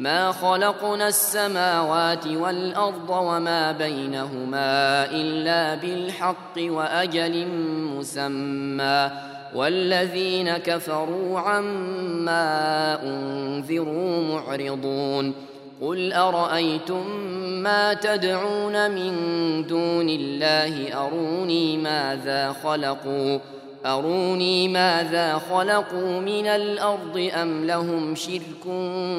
ما خلقنا السماوات والأرض وما بينهما إلا بالحق وأجل مسمى والذين كفروا عما أنذروا معرضون قل أرأيتم ما تدعون من دون الله أروني ماذا خلقوا أروني ماذا خلقوا من الأرض أم لهم شرك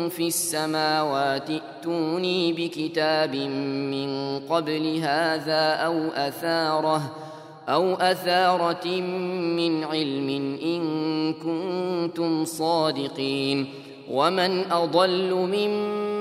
في السماوات ائتوني بكتاب من قبل هذا أو أثارة أو أثارة من علم إن كنتم صادقين ومن أضل ممن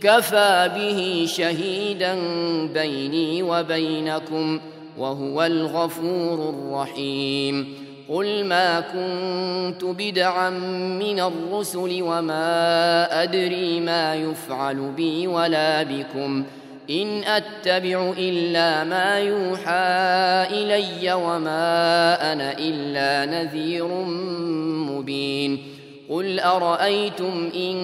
كفى به شهيدا بيني وبينكم وهو الغفور الرحيم. قل ما كنت بدعا من الرسل وما أدري ما يفعل بي ولا بكم. إن أتبع إلا ما يوحى إلي وما أنا إلا نذير مبين. قل ارايتم ان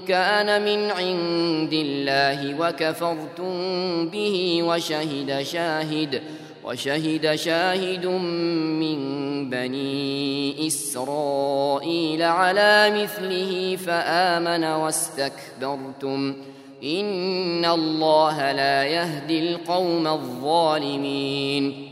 كان من عند الله وكفرتم به وشهد شاهد وشهد شاهد من بني اسرائيل على مثله فامن واستكبرتم ان الله لا يهدي القوم الظالمين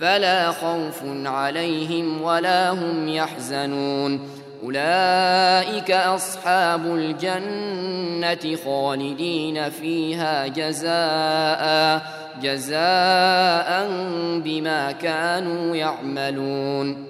فلا خوف عليهم ولا هم يحزنون. أولئك أصحاب الجنة خالدين فيها جزاء جزاء بما كانوا يعملون.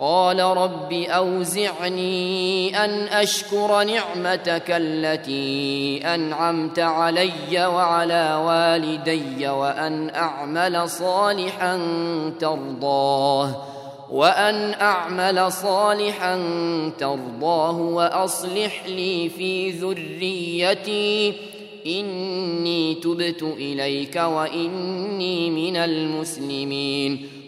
قال رب أوزعني أن أشكر نعمتك التي أنعمت علي وعلى والدي وأن أعمل صالحا ترضاه وأن أعمل صالحا ترضاه وأصلح لي في ذريتي إني تبت إليك وإني من المسلمين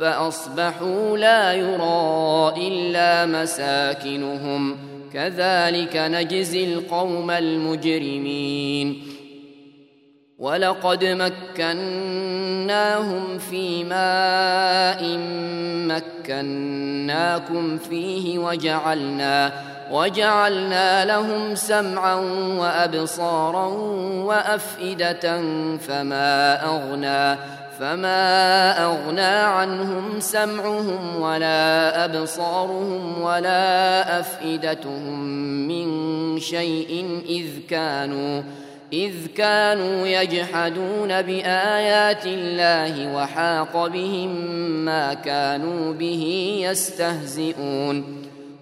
فأصبحوا لا يرى إلا مساكنهم. كذلك نجزي القوم المجرمين. ولقد مكناهم في ماء مكناكم فيه وجعلنا وجعلنا لهم سمعا وأبصارا وأفئدة فما أغنى فما اغنى عنهم سمعهم ولا ابصارهم ولا افئدتهم من شيء اذ كانوا إذ كانوا يجحدون بآيات الله وحاق بهم ما كانوا به يستهزئون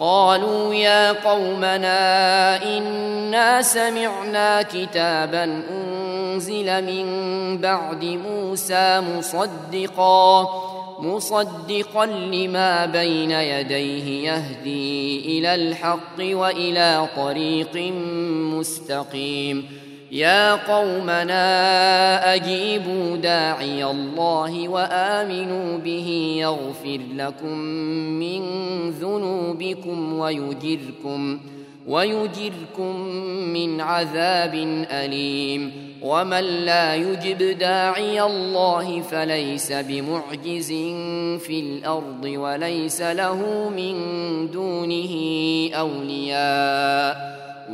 قالوا يا قومنا إنا سمعنا كتابا أنزل من بعد موسى مصدقا مصدقا لما بين يديه يهدي إلى الحق وإلى طريق مستقيم. يا قومنا أجيبوا داعي الله وآمنوا به يغفر لكم من ذنوبكم ويجركم ويجركم من عذاب أليم ومن لا يجب داعي الله فليس بمعجز في الأرض وليس له من دونه أولياء